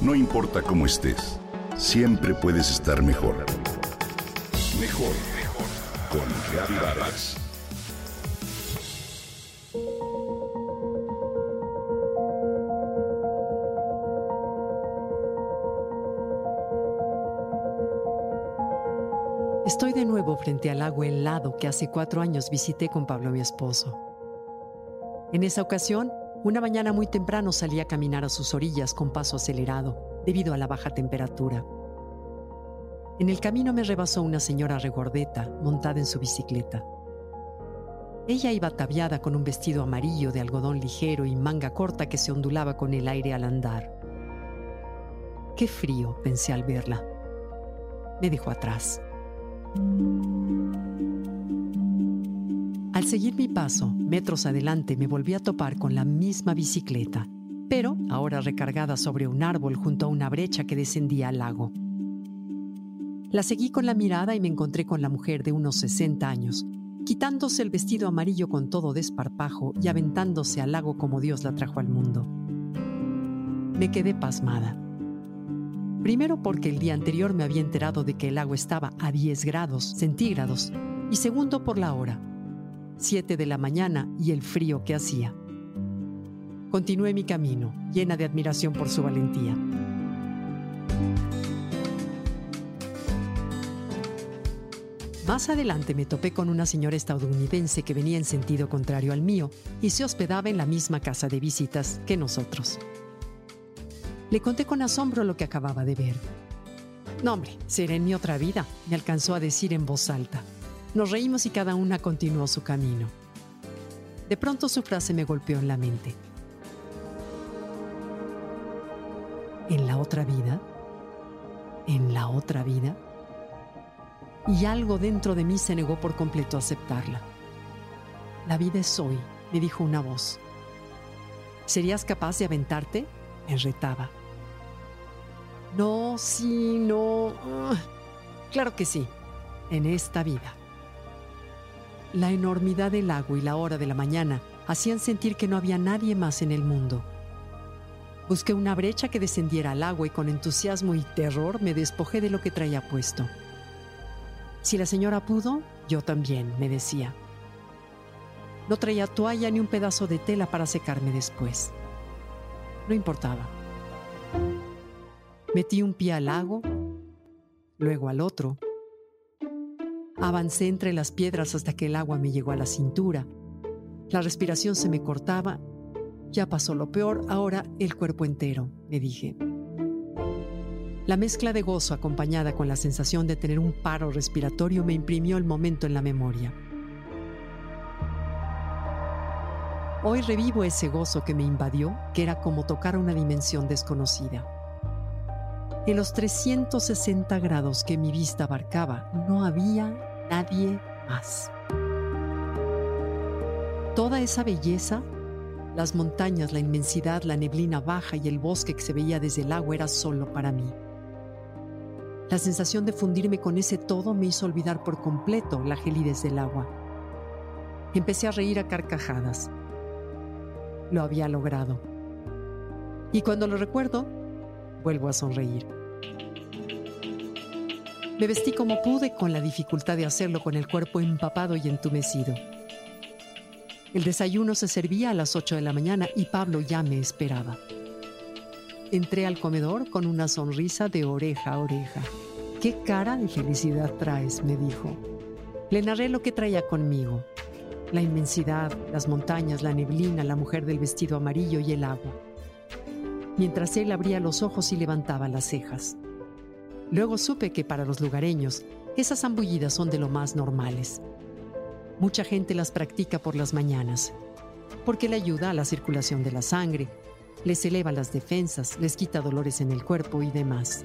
No importa cómo estés, siempre puedes estar mejor. Mejor, mejor. Con Reavivadas. Estoy de nuevo frente al lago helado que hace cuatro años visité con Pablo, mi esposo. En esa ocasión, una mañana muy temprano salí a caminar a sus orillas con paso acelerado, debido a la baja temperatura. En el camino me rebasó una señora regordeta, montada en su bicicleta. Ella iba ataviada con un vestido amarillo de algodón ligero y manga corta que se ondulaba con el aire al andar. Qué frío, pensé al verla. Me dejó atrás. Al seguir mi paso, metros adelante me volví a topar con la misma bicicleta, pero ahora recargada sobre un árbol junto a una brecha que descendía al lago. La seguí con la mirada y me encontré con la mujer de unos 60 años, quitándose el vestido amarillo con todo desparpajo y aventándose al lago como Dios la trajo al mundo. Me quedé pasmada. Primero porque el día anterior me había enterado de que el agua estaba a 10 grados centígrados y segundo por la hora, 7 de la mañana y el frío que hacía. Continué mi camino, llena de admiración por su valentía. Más adelante me topé con una señora estadounidense que venía en sentido contrario al mío y se hospedaba en la misma casa de visitas que nosotros. Le conté con asombro lo que acababa de ver. No, hombre, será en mi otra vida, me alcanzó a decir en voz alta. Nos reímos y cada una continuó su camino. De pronto su frase me golpeó en la mente. ¿En la otra vida? ¿En la otra vida? Y algo dentro de mí se negó por completo a aceptarla. La vida es hoy, me dijo una voz. ¿Serías capaz de aventarte? Me retaba. No, sí, no. claro que sí, en esta vida. La enormidad del lago y la hora de la mañana hacían sentir que no había nadie más en el mundo. Busqué una brecha que descendiera al agua y con entusiasmo y terror me despojé de lo que traía puesto. Si la señora pudo, yo también, me decía. No traía toalla ni un pedazo de tela para secarme después. No importaba. Metí un pie al lago, luego al otro. Avancé entre las piedras hasta que el agua me llegó a la cintura. La respiración se me cortaba. Ya pasó lo peor, ahora el cuerpo entero, me dije. La mezcla de gozo acompañada con la sensación de tener un paro respiratorio me imprimió el momento en la memoria. Hoy revivo ese gozo que me invadió, que era como tocar una dimensión desconocida. En los 360 grados que mi vista abarcaba, no había nadie más. Toda esa belleza, las montañas, la inmensidad, la neblina baja y el bosque que se veía desde el agua era solo para mí. La sensación de fundirme con ese todo me hizo olvidar por completo la gelidez del agua. Empecé a reír a carcajadas. Lo había logrado. Y cuando lo recuerdo, vuelvo a sonreír. Me vestí como pude con la dificultad de hacerlo con el cuerpo empapado y entumecido. El desayuno se servía a las 8 de la mañana y Pablo ya me esperaba. Entré al comedor con una sonrisa de oreja a oreja. ¿Qué cara de felicidad traes? me dijo. Le narré lo que traía conmigo. La inmensidad, las montañas, la neblina, la mujer del vestido amarillo y el agua mientras él abría los ojos y levantaba las cejas. Luego supe que para los lugareños esas zambullidas son de lo más normales. Mucha gente las practica por las mañanas, porque le ayuda a la circulación de la sangre, les eleva las defensas, les quita dolores en el cuerpo y demás.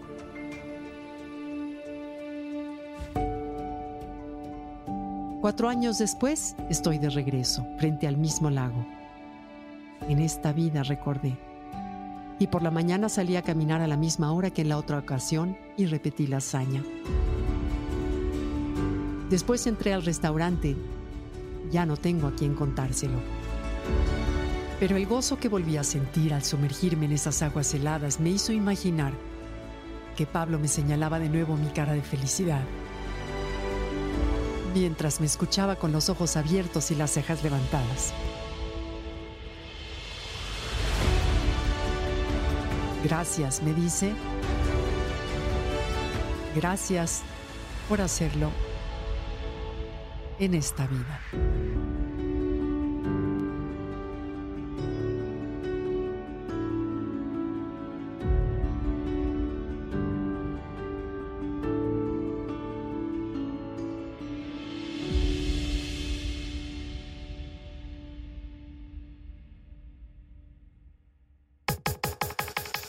Cuatro años después estoy de regreso, frente al mismo lago. En esta vida recordé y por la mañana salí a caminar a la misma hora que en la otra ocasión y repetí la hazaña. Después entré al restaurante. Ya no tengo a quien contárselo. Pero el gozo que volví a sentir al sumergirme en esas aguas heladas me hizo imaginar que Pablo me señalaba de nuevo mi cara de felicidad, mientras me escuchaba con los ojos abiertos y las cejas levantadas. Gracias, me dice. Gracias por hacerlo en esta vida.